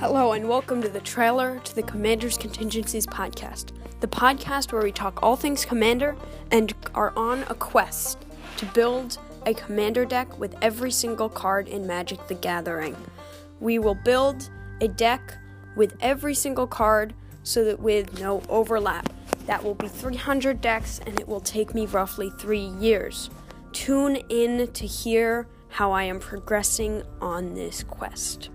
Hello, and welcome to the trailer to the Commander's Contingencies podcast, the podcast where we talk all things Commander and are on a quest to build a Commander deck with every single card in Magic the Gathering. We will build a deck with every single card so that with no overlap. That will be 300 decks, and it will take me roughly three years. Tune in to hear how I am progressing on this quest.